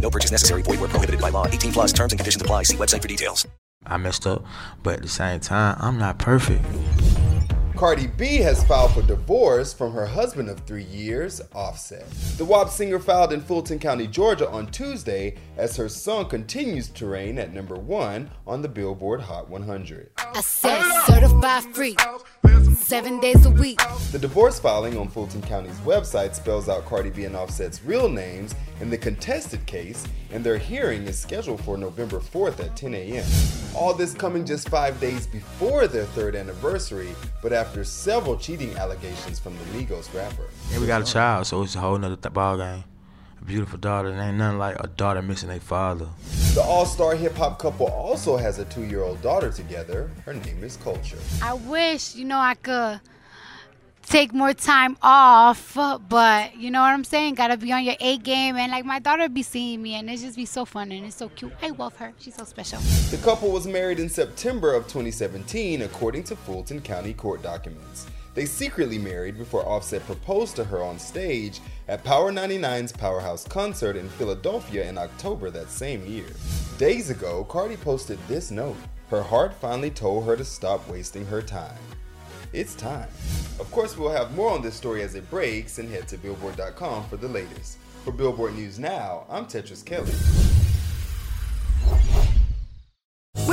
No purchase necessary. Void where prohibited by law. 18 plus terms and conditions apply. See website for details. I messed up, but at the same time, I'm not perfect. Cardi B has filed for divorce from her husband of three years, Offset. The WAP singer filed in Fulton County, Georgia on Tuesday as her song continues to reign at number one on the Billboard Hot 100. I said certified free, seven days a week. The divorce filing on Fulton County's website spells out Cardi B and Offset's real names in the contested case, and their hearing is scheduled for November 4th at 10 a.m. All this coming just five days before their third anniversary, but after several cheating allegations from the Migos rapper. And we got a child, so it's a whole nother th- ball game. A beautiful daughter, and ain't nothing like a daughter missing a father. The all star hip hop couple also has a two year old daughter together. Her name is Culture. I wish, you know, I could take more time off, but you know what I'm saying? Gotta be on your A game, and like my daughter be seeing me, and it just be so fun and it's so cute. I love her. She's so special. The couple was married in September of 2017, according to Fulton County court documents. They secretly married before Offset proposed to her on stage at Power 99's Powerhouse concert in Philadelphia in October that same year. Days ago, Cardi posted this note. Her heart finally told her to stop wasting her time. It's time. Of course, we'll have more on this story as it breaks and head to Billboard.com for the latest. For Billboard News Now, I'm Tetris Kelly.